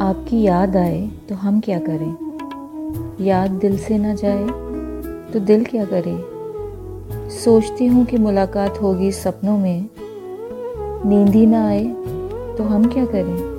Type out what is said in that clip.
आपकी याद आए तो हम क्या करें? याद दिल से ना जाए तो दिल क्या करे? सोचती हूँ कि मुलाकात होगी सपनों में। नींद ही ना आए तो हम क्या करें?